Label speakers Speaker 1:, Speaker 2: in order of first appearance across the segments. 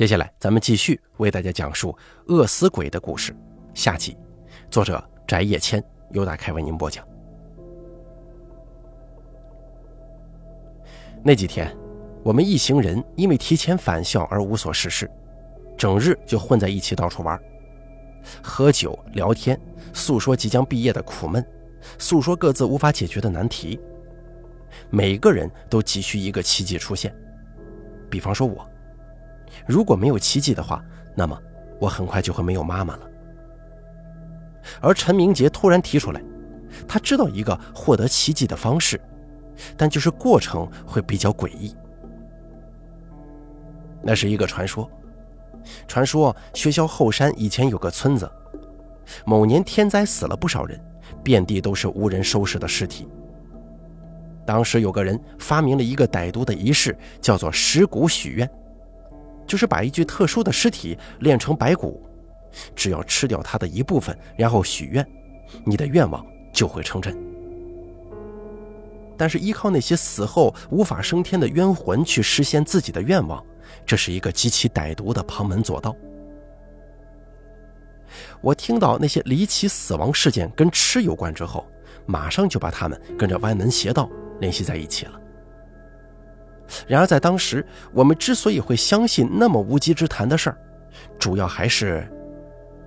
Speaker 1: 接下来，咱们继续为大家讲述饿死鬼的故事。下集，作者翟叶谦由打开为您播讲。那几天，我们一行人因为提前返校而无所事事，整日就混在一起到处玩，喝酒聊天，诉说即将毕业的苦闷，诉说各自无法解决的难题。每个人都急需一个奇迹出现，比方说我。如果没有奇迹的话，那么我很快就会没有妈妈了。而陈明杰突然提出来，他知道一个获得奇迹的方式，但就是过程会比较诡异。那是一个传说，传说学校后山以前有个村子，某年天灾死了不少人，遍地都是无人收拾的尸体。当时有个人发明了一个歹毒的仪式，叫做石骨许愿。就是把一具特殊的尸体炼成白骨，只要吃掉它的一部分，然后许愿，你的愿望就会成真。但是依靠那些死后无法升天的冤魂去实现自己的愿望，这是一个极其歹毒的旁门左道。我听到那些离奇死亡事件跟吃有关之后，马上就把他们跟着歪门邪道联系在一起了。然而，在当时，我们之所以会相信那么无稽之谈的事儿，主要还是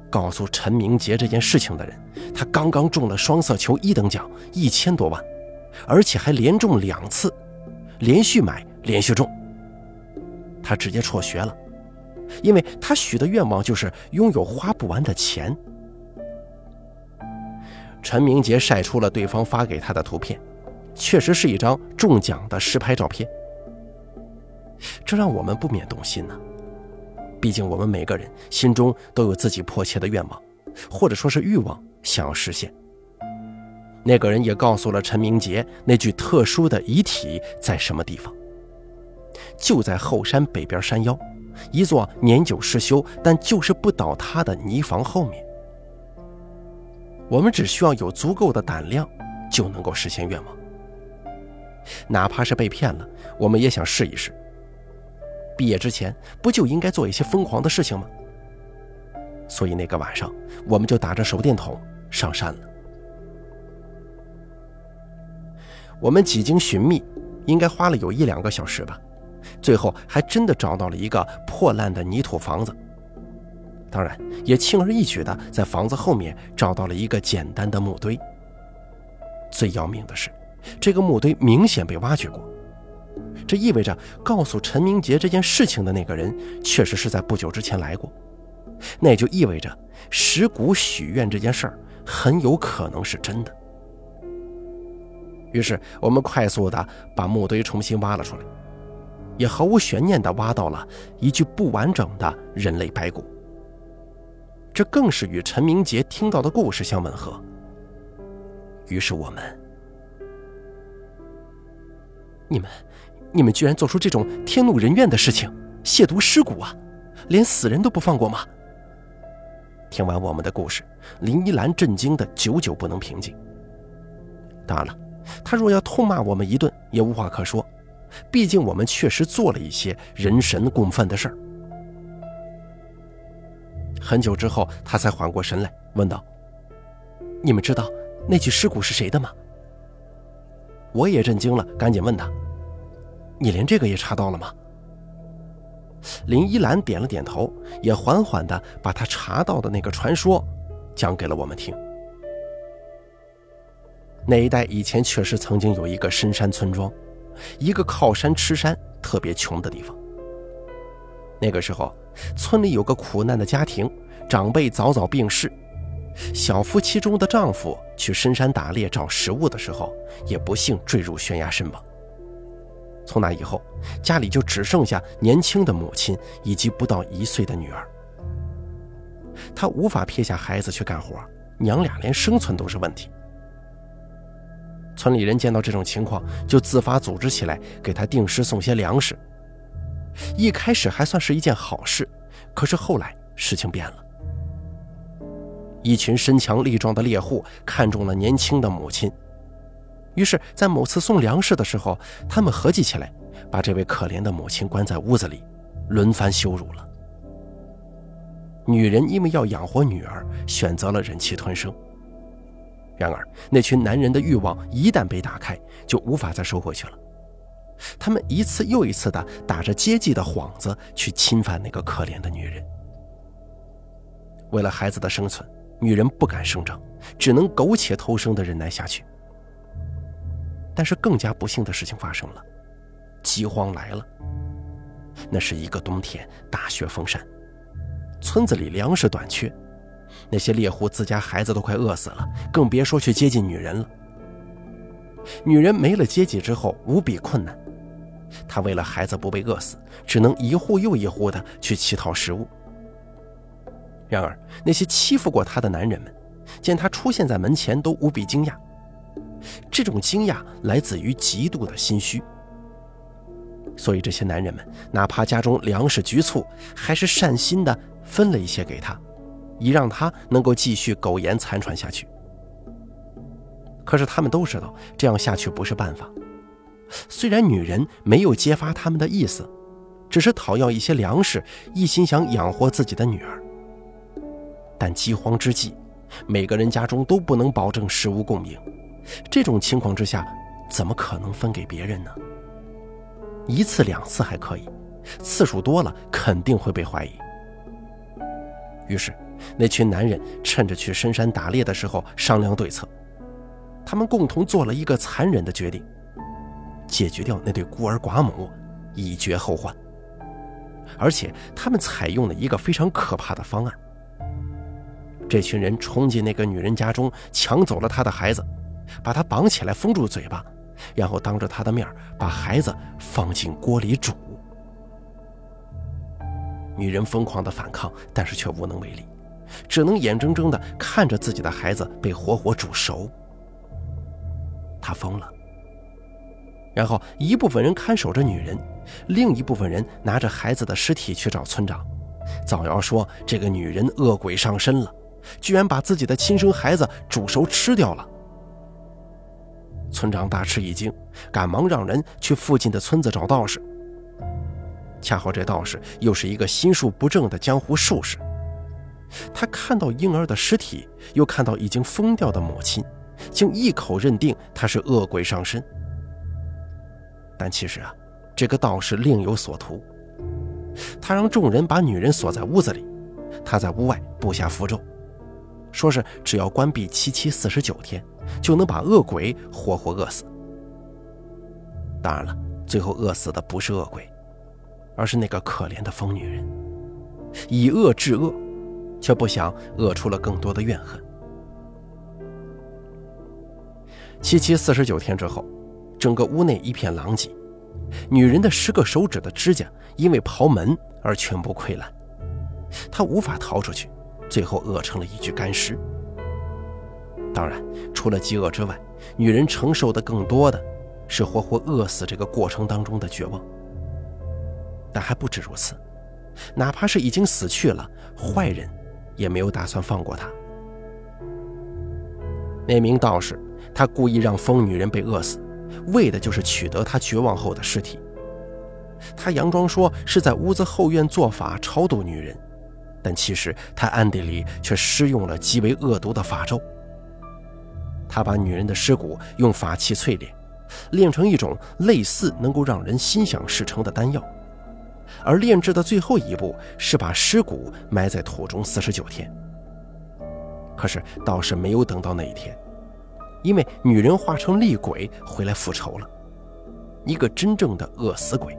Speaker 1: 告诉陈明杰这件事情的人，他刚刚中了双色球一等奖一千多万，而且还连中两次，连续买连续中。他直接辍学了，因为他许的愿望就是拥有花不完的钱。陈明杰晒出了对方发给他的图片，确实是一张中奖的实拍照片。这让我们不免动心呢。毕竟我们每个人心中都有自己迫切的愿望，或者说是欲望，想要实现。那个人也告诉了陈明杰，那具特殊的遗体在什么地方。就在后山北边山腰，一座年久失修但就是不倒塌的泥房后面。我们只需要有足够的胆量，就能够实现愿望。哪怕是被骗了，我们也想试一试。毕业之前不就应该做一些疯狂的事情吗？所以那个晚上，我们就打着手电筒上山了。我们几经寻觅，应该花了有一两个小时吧，最后还真的找到了一个破烂的泥土房子。当然，也轻而易举的在房子后面找到了一个简单的木堆。最要命的是，这个木堆明显被挖掘过。这意味着，告诉陈明杰这件事情的那个人，确实是在不久之前来过。那也就意味着，石骨许愿这件事儿很有可能是真的。于是，我们快速的把墓堆重新挖了出来，也毫无悬念的挖到了一具不完整的人类白骨。这更是与陈明杰听到的故事相吻合。于是，我们，你们。你们居然做出这种天怒人怨的事情，亵渎尸骨啊！连死人都不放过吗？听完我们的故事，林依兰震惊的久久不能平静。当然了，他若要痛骂我们一顿，也无话可说，毕竟我们确实做了一些人神共愤的事儿。很久之后，他才缓过神来，问道：“你们知道那具尸骨是谁的吗？”我也震惊了，赶紧问他。你连这个也查到了吗？林依兰点了点头，也缓缓的把他查到的那个传说讲给了我们听。那一带以前确实曾经有一个深山村庄，一个靠山吃山、特别穷的地方。那个时候，村里有个苦难的家庭，长辈早早病逝，小夫妻中的丈夫去深山打猎找食物的时候，也不幸坠入悬崖身亡。从那以后，家里就只剩下年轻的母亲以及不到一岁的女儿。他无法撇下孩子去干活，娘俩连生存都是问题。村里人见到这种情况，就自发组织起来给他定时送些粮食。一开始还算是一件好事，可是后来事情变了。一群身强力壮的猎户看中了年轻的母亲。于是，在某次送粮食的时候，他们合计起来，把这位可怜的母亲关在屋子里，轮番羞辱了。女人因为要养活女儿，选择了忍气吞声。然而，那群男人的欲望一旦被打开，就无法再收回去了。他们一次又一次地打着接济的幌子去侵犯那个可怜的女人。为了孩子的生存，女人不敢声张，只能苟且偷生地忍耐下去。但是，更加不幸的事情发生了，饥荒来了。那是一个冬天，大雪封山，村子里粮食短缺。那些猎户自家孩子都快饿死了，更别说去接近女人了。女人没了接济之后，无比困难。她为了孩子不被饿死，只能一户又一户的去乞讨食物。然而，那些欺负过她的男人们，见她出现在门前，都无比惊讶。这种惊讶来自于极度的心虚。所以，这些男人们哪怕家中粮食局促，还是善心的分了一些给他。以让他能够继续苟延残喘下去。可是他们都知道这样下去不是办法。虽然女人没有揭发他们的意思，只是讨要一些粮食，一心想养活自己的女儿。但饥荒之际，每个人家中都不能保证食物供应。这种情况之下，怎么可能分给别人呢？一次两次还可以，次数多了肯定会被怀疑。于是。那群男人趁着去深山打猎的时候商量对策，他们共同做了一个残忍的决定：解决掉那对孤儿寡母，以绝后患。而且他们采用了一个非常可怕的方案。这群人冲进那个女人家中，抢走了她的孩子，把她绑起来封住嘴巴，然后当着她的面把孩子放进锅里煮。女人疯狂的反抗，但是却无能为力。只能眼睁睁的看着自己的孩子被活活煮熟。他疯了。然后一部分人看守着女人，另一部分人拿着孩子的尸体去找村长，造谣说这个女人恶鬼上身了，居然把自己的亲生孩子煮熟吃掉了。村长大吃一惊，赶忙让人去附近的村子找道士。恰好这道士又是一个心术不正的江湖术士。他看到婴儿的尸体，又看到已经疯掉的母亲，竟一口认定他是恶鬼上身。但其实啊，这个道士另有所图。他让众人把女人锁在屋子里，他在屋外布下符咒，说是只要关闭七七四十九天，就能把恶鬼活活饿死。当然了，最后饿死的不是恶鬼，而是那个可怜的疯女人，以恶制恶。却不想饿出了更多的怨恨。七七四十九天之后，整个屋内一片狼藉，女人的十个手指的指甲因为刨门而全部溃烂，她无法逃出去，最后饿成了一具干尸。当然，除了饥饿之外，女人承受的更多的是活活饿死这个过程当中的绝望。但还不止如此，哪怕是已经死去了，坏人。也没有打算放过他。那名道士，他故意让疯女人被饿死，为的就是取得她绝望后的尸体。他佯装说是在屋子后院做法超度女人，但其实他暗地里却施用了极为恶毒的法咒。他把女人的尸骨用法器淬炼，炼成一种类似能够让人心想事成的丹药。而炼制的最后一步是把尸骨埋在土中四十九天。可是倒是没有等到那一天，因为女人化成厉鬼回来复仇了，一个真正的饿死鬼。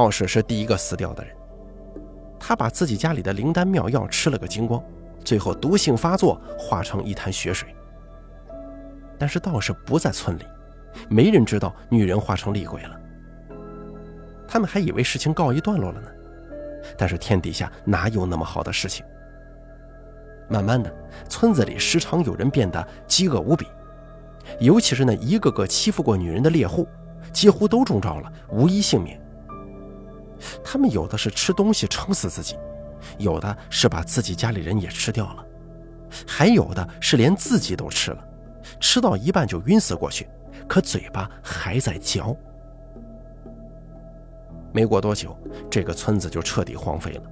Speaker 1: 道士是第一个死掉的人，他把自己家里的灵丹妙药吃了个精光，最后毒性发作，化成一滩血水。但是道士不在村里，没人知道女人化成厉鬼了。他们还以为事情告一段落了呢，但是天底下哪有那么好的事情？慢慢的，村子里时常有人变得饥饿无比，尤其是那一个个欺负过女人的猎户，几乎都中招了，无一幸免。他们有的是吃东西撑死自己，有的是把自己家里人也吃掉了，还有的是连自己都吃了，吃到一半就晕死过去，可嘴巴还在嚼。没过多久，这个村子就彻底荒废了，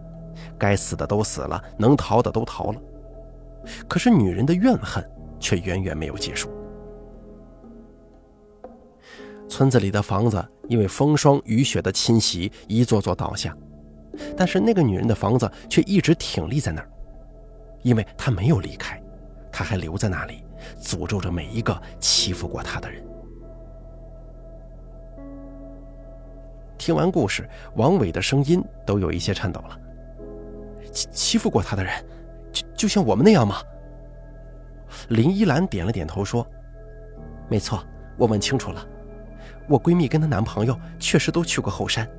Speaker 1: 该死的都死了，能逃的都逃了。可是女人的怨恨却远远没有结束。村子里的房子因为风霜雨雪的侵袭，一座座倒下，但是那个女人的房子却一直挺立在那儿，因为她没有离开，她还留在那里，诅咒着每一个欺负过她的人。听完故事，王伟的声音都有一些颤抖了。欺欺负过他的人，就就像我们那样吗？林依兰点了点头说：“没错，我问清楚了。我闺蜜跟她男朋友确实都去过后山，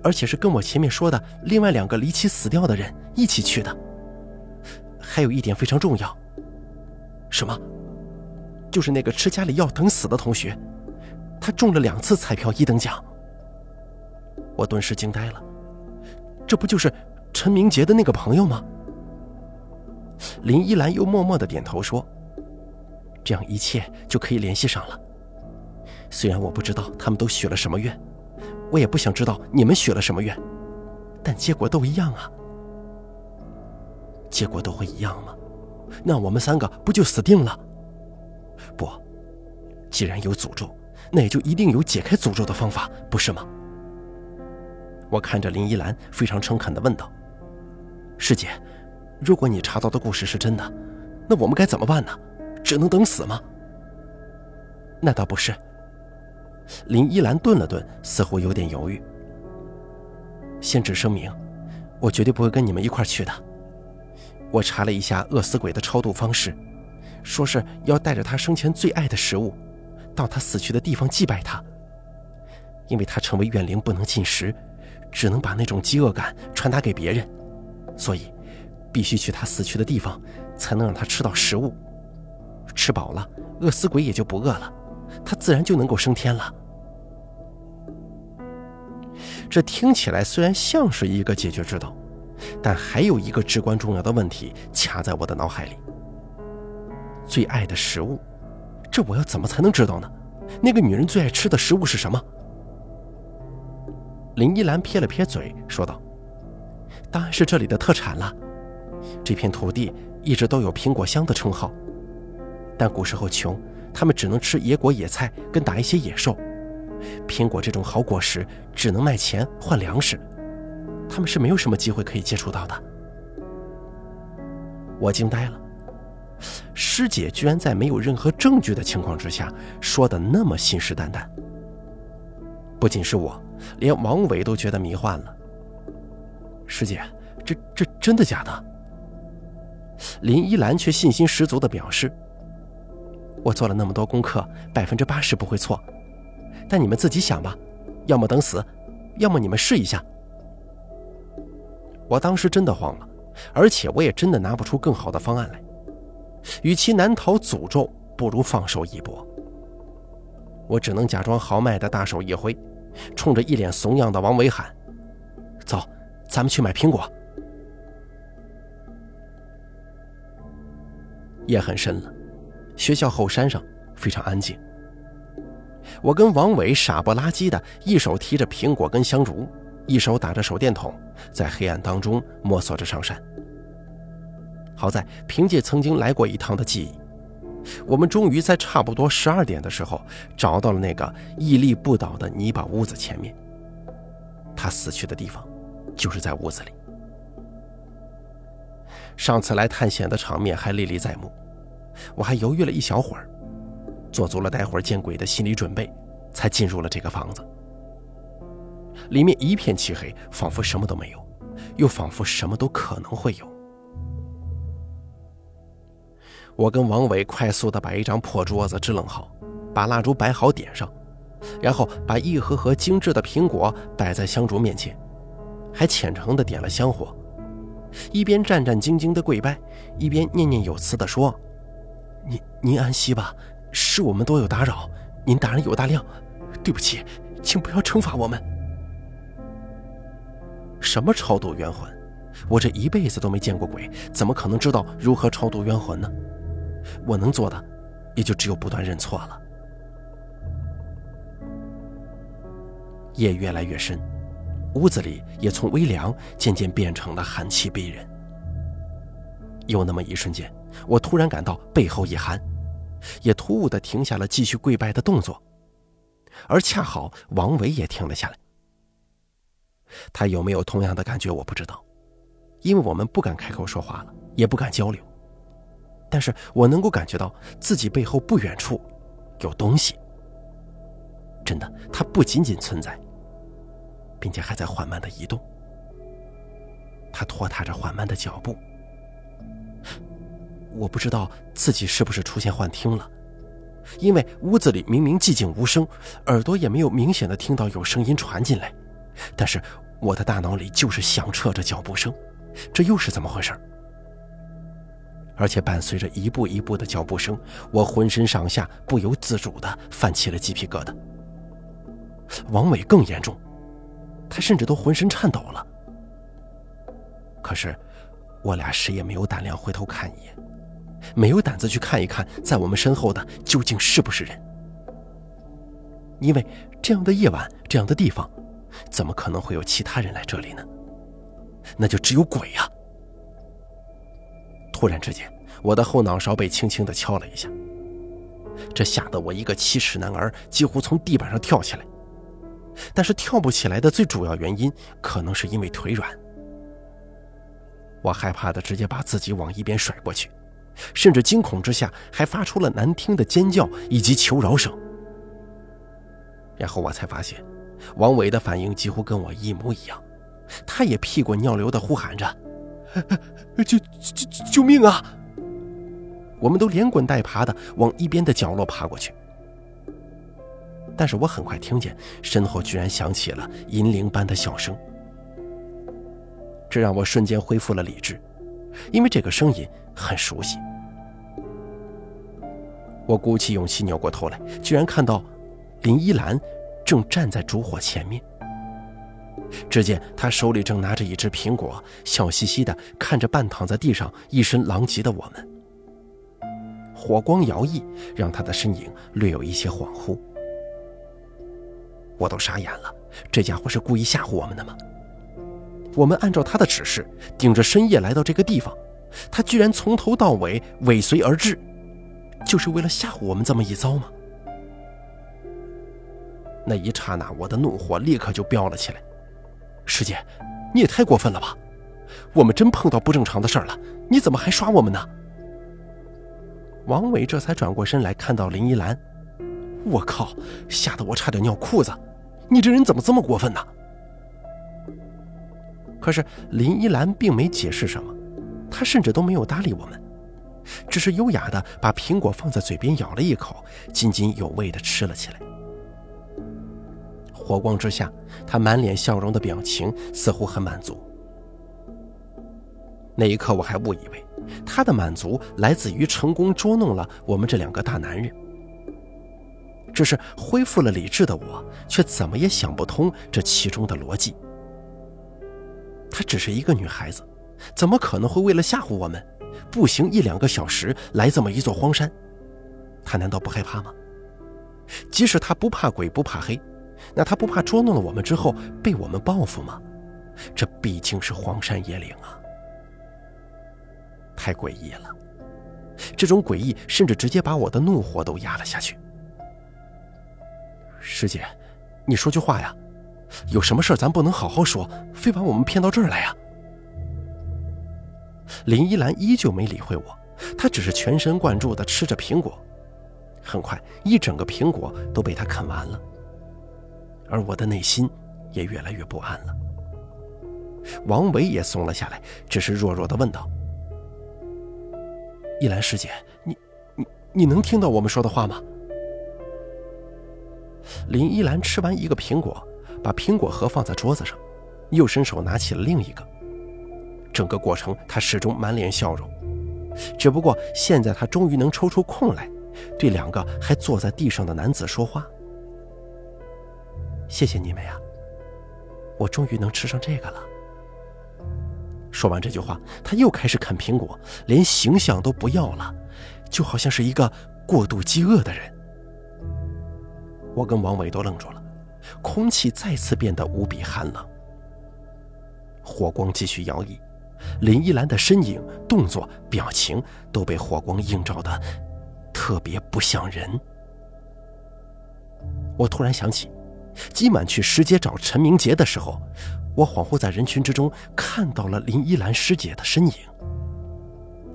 Speaker 1: 而且是跟我前面说的另外两个离奇死掉的人一起去的。还有一点非常重要。什么？就是那个吃家里药等死的同学，他中了两次彩票一等奖。”我顿时惊呆了，这不就是陈明杰的那个朋友吗？林依兰又默默的点头说：“这样一切就可以联系上了。虽然我不知道他们都许了什么愿，我也不想知道你们许了什么愿，但结果都一样啊。结果都会一样吗？那我们三个不就死定了？不，既然有诅咒，那也就一定有解开诅咒的方法，不是吗？”我看着林依兰，非常诚恳地问道：“师姐，如果你查到的故事是真的，那我们该怎么办呢？只能等死吗？”那倒不是。林依兰顿了顿，似乎有点犹豫。先只声明，我绝对不会跟你们一块去的。我查了一下饿死鬼的超度方式，说是要带着他生前最爱的食物，到他死去的地方祭拜他，因为他成为怨灵不能进食。只能把那种饥饿感传达给别人，所以必须去他死去的地方，才能让他吃到食物。吃饱了，饿死鬼也就不饿了，他自然就能够升天了。这听起来虽然像是一个解决之道，但还有一个至关重要的问题卡在我的脑海里：最爱的食物，这我要怎么才能知道呢？那个女人最爱吃的食物是什么？林依兰撇了撇嘴，说道：“当然是这里的特产了。这片土地一直都有苹果乡的称号，但古时候穷，他们只能吃野果野菜，跟打一些野兽。苹果这种好果实只能卖钱换粮食，他们是没有什么机会可以接触到的。”我惊呆了，师姐居然在没有任何证据的情况之下，说的那么信誓旦旦。不仅是我。连王伟都觉得迷幻了。师姐，这这真的假的？林依兰却信心十足地表示：“我做了那么多功课，百分之八十不会错。但你们自己想吧，要么等死，要么你们试一下。”我当时真的慌了，而且我也真的拿不出更好的方案来。与其难逃诅咒，不如放手一搏。我只能假装豪迈的大手一挥。冲着一脸怂样的王伟喊：“走，咱们去买苹果。”夜很深了，学校后山上非常安静。我跟王伟傻不拉几的，一手提着苹果跟香烛，一手打着手电筒，在黑暗当中摸索着上山。好在凭借曾经来过一趟的记忆。我们终于在差不多十二点的时候找到了那个屹立不倒的泥巴屋子前面。他死去的地方就是在屋子里。上次来探险的场面还历历在目，我还犹豫了一小会儿，做足了待会儿见鬼的心理准备，才进入了这个房子。里面一片漆黑，仿佛什么都没有，又仿佛什么都可能会有。我跟王伟快速地把一张破桌子支棱好，把蜡烛摆好点上，然后把一盒盒精致的苹果摆在香烛面前，还虔诚地点了香火，一边战战兢兢地跪拜，一边念念有词地说：“您您安息吧，是我们多有打扰，您大人有大量，对不起，请不要惩罚我们。”什么超度冤魂？我这一辈子都没见过鬼，怎么可能知道如何超度冤魂呢？我能做的，也就只有不断认错了。夜越来越深，屋子里也从微凉渐渐变成了寒气逼人。有那么一瞬间，我突然感到背后一寒，也突兀地停下了继续跪拜的动作。而恰好王维也停了下来。他有没有同样的感觉，我不知道，因为我们不敢开口说话了，也不敢交流。但是我能够感觉到自己背后不远处有东西。真的，它不仅仅存在，并且还在缓慢的移动。它拖沓着缓慢的脚步。我不知道自己是不是出现幻听了，因为屋子里明明寂静无声，耳朵也没有明显的听到有声音传进来，但是我的大脑里就是响彻着脚步声，这又是怎么回事？而且伴随着一步一步的脚步声，我浑身上下不由自主的泛起了鸡皮疙瘩。王伟更严重，他甚至都浑身颤抖了。可是，我俩谁也没有胆量回头看一眼，没有胆子去看一看在我们身后的究竟是不是人。因为这样的夜晚，这样的地方，怎么可能会有其他人来这里呢？那就只有鬼呀！突然之间，我的后脑勺被轻轻的敲了一下，这吓得我一个七尺男儿几乎从地板上跳起来。但是跳不起来的最主要原因，可能是因为腿软。我害怕的直接把自己往一边甩过去，甚至惊恐之下还发出了难听的尖叫以及求饶声。然后我才发现，王伟的反应几乎跟我一模一样，他也屁滚尿流的呼喊着：“救救救救命啊！”我们都连滚带爬的往一边的角落爬过去。但是我很快听见身后居然响起了银铃般的笑声，这让我瞬间恢复了理智，因为这个声音很熟悉。我鼓起勇气扭过头来，居然看到林依兰正站在烛火前面。只见她手里正拿着一只苹果，笑嘻嘻的看着半躺在地上、一身狼藉的我们。火光摇曳，让她的身影略有一些恍惚。我都傻眼了，这家伙是故意吓唬我们的吗？我们按照他的指示，顶着深夜来到这个地方，他居然从头到尾尾随而至，就是为了吓唬我们这么一遭吗？那一刹那，我的怒火立刻就飙了起来。师姐，你也太过分了吧！我们真碰到不正常的事儿了，你怎么还耍我们呢？王伟这才转过身来，看到林依兰。我靠！吓得我差点尿裤子！你这人怎么这么过分呢？可是林依兰并没解释什么，他甚至都没有搭理我们，只是优雅的把苹果放在嘴边咬了一口，津津有味的吃了起来。火光之下，他满脸笑容的表情似乎很满足。那一刻，我还误以为他的满足来自于成功捉弄了我们这两个大男人。只是恢复了理智的我，却怎么也想不通这其中的逻辑。她只是一个女孩子，怎么可能会为了吓唬我们，步行一两个小时来这么一座荒山？他难道不害怕吗？即使他不怕鬼不怕黑，那他不怕捉弄了我们之后被我们报复吗？这毕竟是荒山野岭啊！太诡异了，这种诡异甚至直接把我的怒火都压了下去。师姐，你说句话呀！有什么事咱不能好好说，非把我们骗到这儿来呀？林依兰依旧没理会我，她只是全神贯注地吃着苹果。很快，一整个苹果都被她啃完了，而我的内心也越来越不安了。王维也松了下来，只是弱弱地问道：“依兰师姐，你、你、你能听到我们说的话吗？”林依兰吃完一个苹果，把苹果核放在桌子上，又伸手拿起了另一个。整个过程，他始终满脸笑容。只不过现在，他终于能抽出空来，对两个还坐在地上的男子说话：“谢谢你们呀，我终于能吃上这个了。”说完这句话，他又开始啃苹果，连形象都不要了，就好像是一个过度饥饿的人。我跟王伟都愣住了，空气再次变得无比寒冷。火光继续摇曳，林依兰的身影、动作、表情都被火光映照的特别不像人。我突然想起，今晚去石街找陈明杰的时候，我恍惚在人群之中看到了林依兰师姐的身影。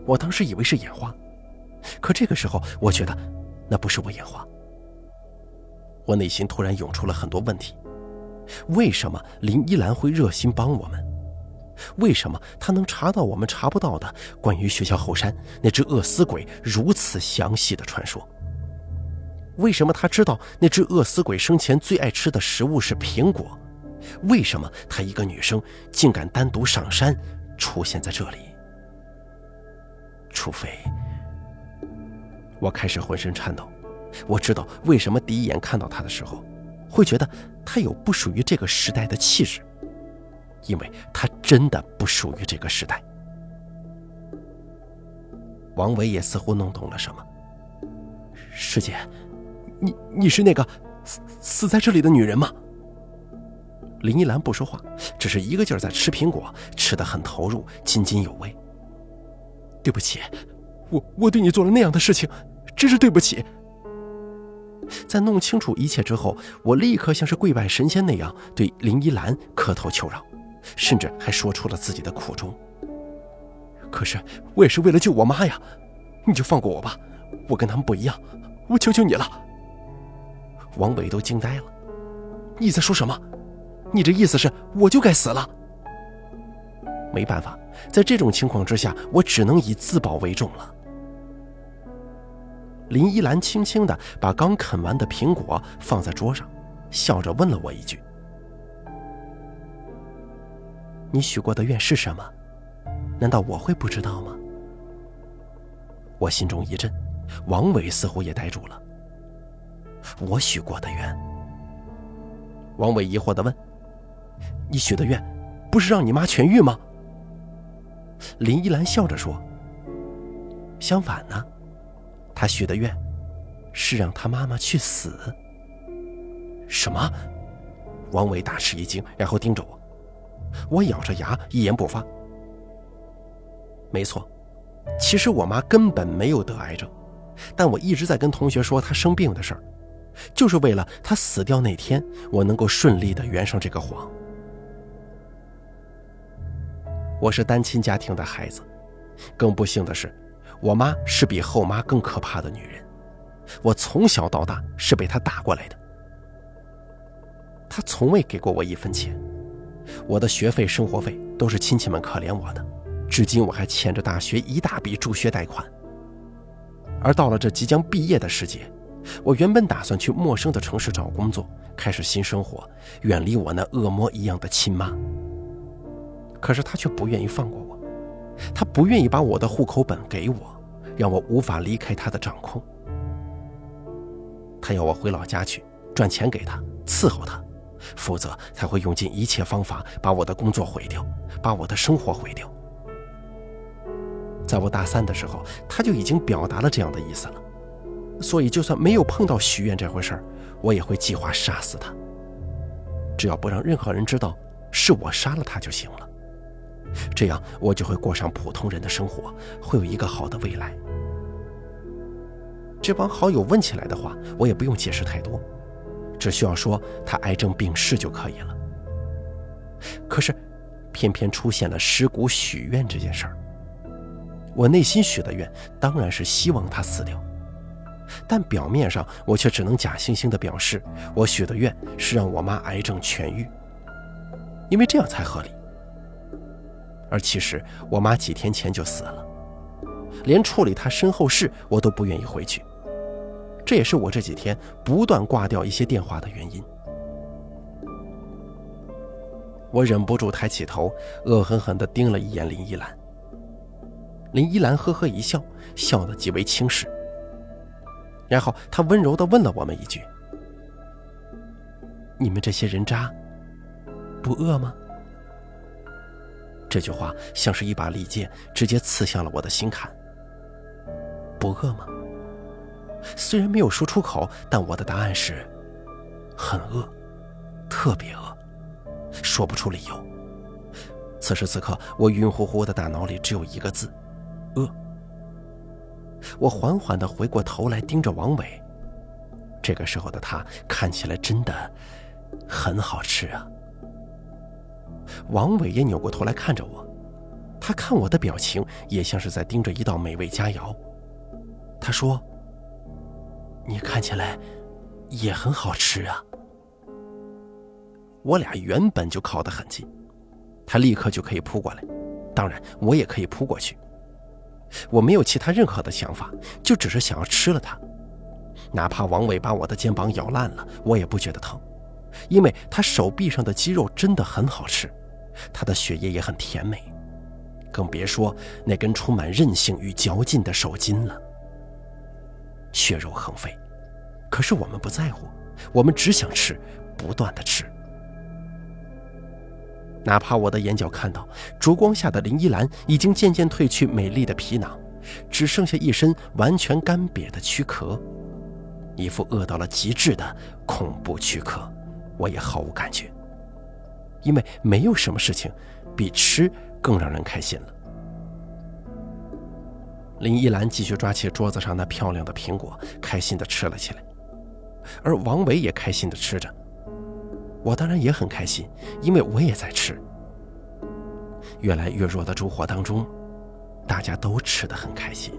Speaker 1: 我当时以为是眼花，可这个时候我觉得那不是我眼花。我内心突然涌出了很多问题：为什么林依兰会热心帮我们？为什么他能查到我们查不到的关于学校后山那只饿死鬼如此详细的传说？为什么他知道那只饿死鬼生前最爱吃的食物是苹果？为什么她一个女生竟敢单独上山出现在这里？除非……我开始浑身颤抖。我知道为什么第一眼看到她的时候，会觉得她有不属于这个时代的气质，因为她真的不属于这个时代。王伟也似乎弄懂了什么，师姐。你你是那个死死在这里的女人吗？林依兰不说话，只是一个劲儿在吃苹果，吃的很投入，津津有味。对不起，我我对你做了那样的事情，真是对不起。在弄清楚一切之后，我立刻像是跪拜神仙那样对林依兰磕头求饶，甚至还说出了自己的苦衷。可是我也是为了救我妈呀，你就放过我吧，我跟他们不一样，我求求你了。王伟都惊呆了，你在说什么？你这意思是我就该死了？没办法，在这种情况之下，我只能以自保为重了。林依兰轻轻的把刚啃完的苹果放在桌上，笑着问了我一句：“你许过的愿是什么？难道我会不知道吗？”我心中一震，王伟似乎也呆住了。我许过的愿，王伟疑惑的问：“你许的愿，不是让你妈痊愈吗？”林依兰笑着说：“相反呢，他许的愿，是让他妈妈去死。”什么？王伟大吃一惊，然后盯着我。我咬着牙，一言不发。没错，其实我妈根本没有得癌症，但我一直在跟同学说她生病的事儿。就是为了她死掉那天，我能够顺利的圆上这个谎。我是单亲家庭的孩子，更不幸的是，我妈是比后妈更可怕的女人。我从小到大是被她打过来的，她从未给过我一分钱，我的学费、生活费都是亲戚们可怜我的，至今我还欠着大学一大笔助学贷款。而到了这即将毕业的时节。我原本打算去陌生的城市找工作，开始新生活，远离我那恶魔一样的亲妈。可是他却不愿意放过我，他不愿意把我的户口本给我，让我无法离开他的掌控。他要我回老家去赚钱给他伺候他，否则他会用尽一切方法把我的工作毁掉，把我的生活毁掉。在我大三的时候，他就已经表达了这样的意思了。所以，就算没有碰到许愿这回事儿，我也会计划杀死他。只要不让任何人知道是我杀了他就行了，这样我就会过上普通人的生活，会有一个好的未来。这帮好友问起来的话，我也不用解释太多，只需要说他癌症病逝就可以了。可是，偏偏出现了尸骨许愿这件事儿。我内心许的愿当然是希望他死掉。但表面上，我却只能假惺惺地表示，我许的愿是让我妈癌症痊愈，因为这样才合理。而其实，我妈几天前就死了，连处理她身后事我都不愿意回去。这也是我这几天不断挂掉一些电话的原因。我忍不住抬起头，恶狠狠地盯了一眼林依兰。林依兰呵呵一笑，笑得极为轻视。然后她温柔地问了我们一句：“你们这些人渣，不饿吗？”这句话像是一把利剑，直接刺向了我的心坎。不饿吗？虽然没有说出口，但我的答案是：很饿，特别饿，说不出理由。此时此刻，我晕乎乎的大脑里只有一个字：饿。我缓缓地回过头来，盯着王伟。这个时候的他看起来真的很好吃啊。王伟也扭过头来看着我，他看我的表情也像是在盯着一道美味佳肴。他说：“你看起来也很好吃啊。”我俩原本就靠得很近，他立刻就可以扑过来，当然我也可以扑过去。我没有其他任何的想法，就只是想要吃了它。哪怕王伟把我的肩膀咬烂了，我也不觉得疼，因为他手臂上的肌肉真的很好吃，他的血液也很甜美，更别说那根充满韧性与嚼劲的手筋了。血肉横飞，可是我们不在乎，我们只想吃，不断的吃。哪怕我的眼角看到烛光下的林依兰已经渐渐褪去美丽的皮囊，只剩下一身完全干瘪的躯壳，一副饿到了极致的恐怖躯壳，我也毫无感觉，因为没有什么事情比吃更让人开心了。林依兰继续抓起桌子上那漂亮的苹果，开心地吃了起来，而王伟也开心地吃着。我当然也很开心，因为我也在吃。越来越弱的烛火当中，大家都吃得很开心。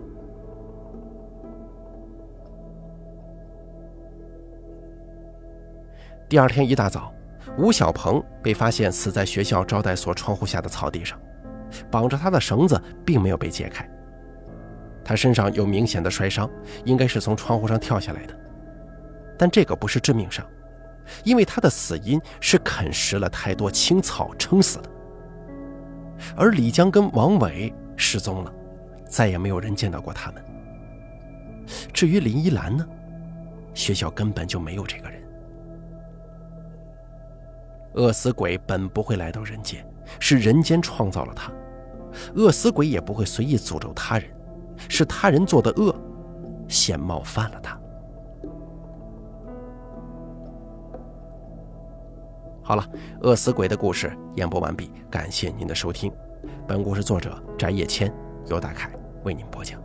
Speaker 1: 第二天一大早，吴小鹏被发现死在学校招待所窗户下的草地上，绑着他的绳子并没有被解开。他身上有明显的摔伤，应该是从窗户上跳下来的，但这个不是致命伤。因为他的死因是啃食了太多青草撑死的，而李江跟王伟失踪了，再也没有人见到过他们。至于林依兰呢，学校根本就没有这个人。饿死鬼本不会来到人间，是人间创造了他；饿死鬼也不会随意诅咒他人，是他人做的恶，先冒犯了他。好了，饿死鬼的故事演播完毕，感谢您的收听。本故事作者翟叶谦，由大凯为您播讲。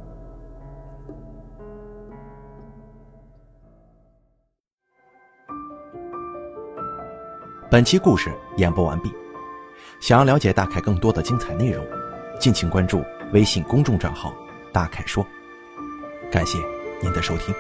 Speaker 2: 本期故事演播完毕。想要了解大凯更多的精彩内容，敬请关注微信公众账号“大凯说”。感谢您的收听。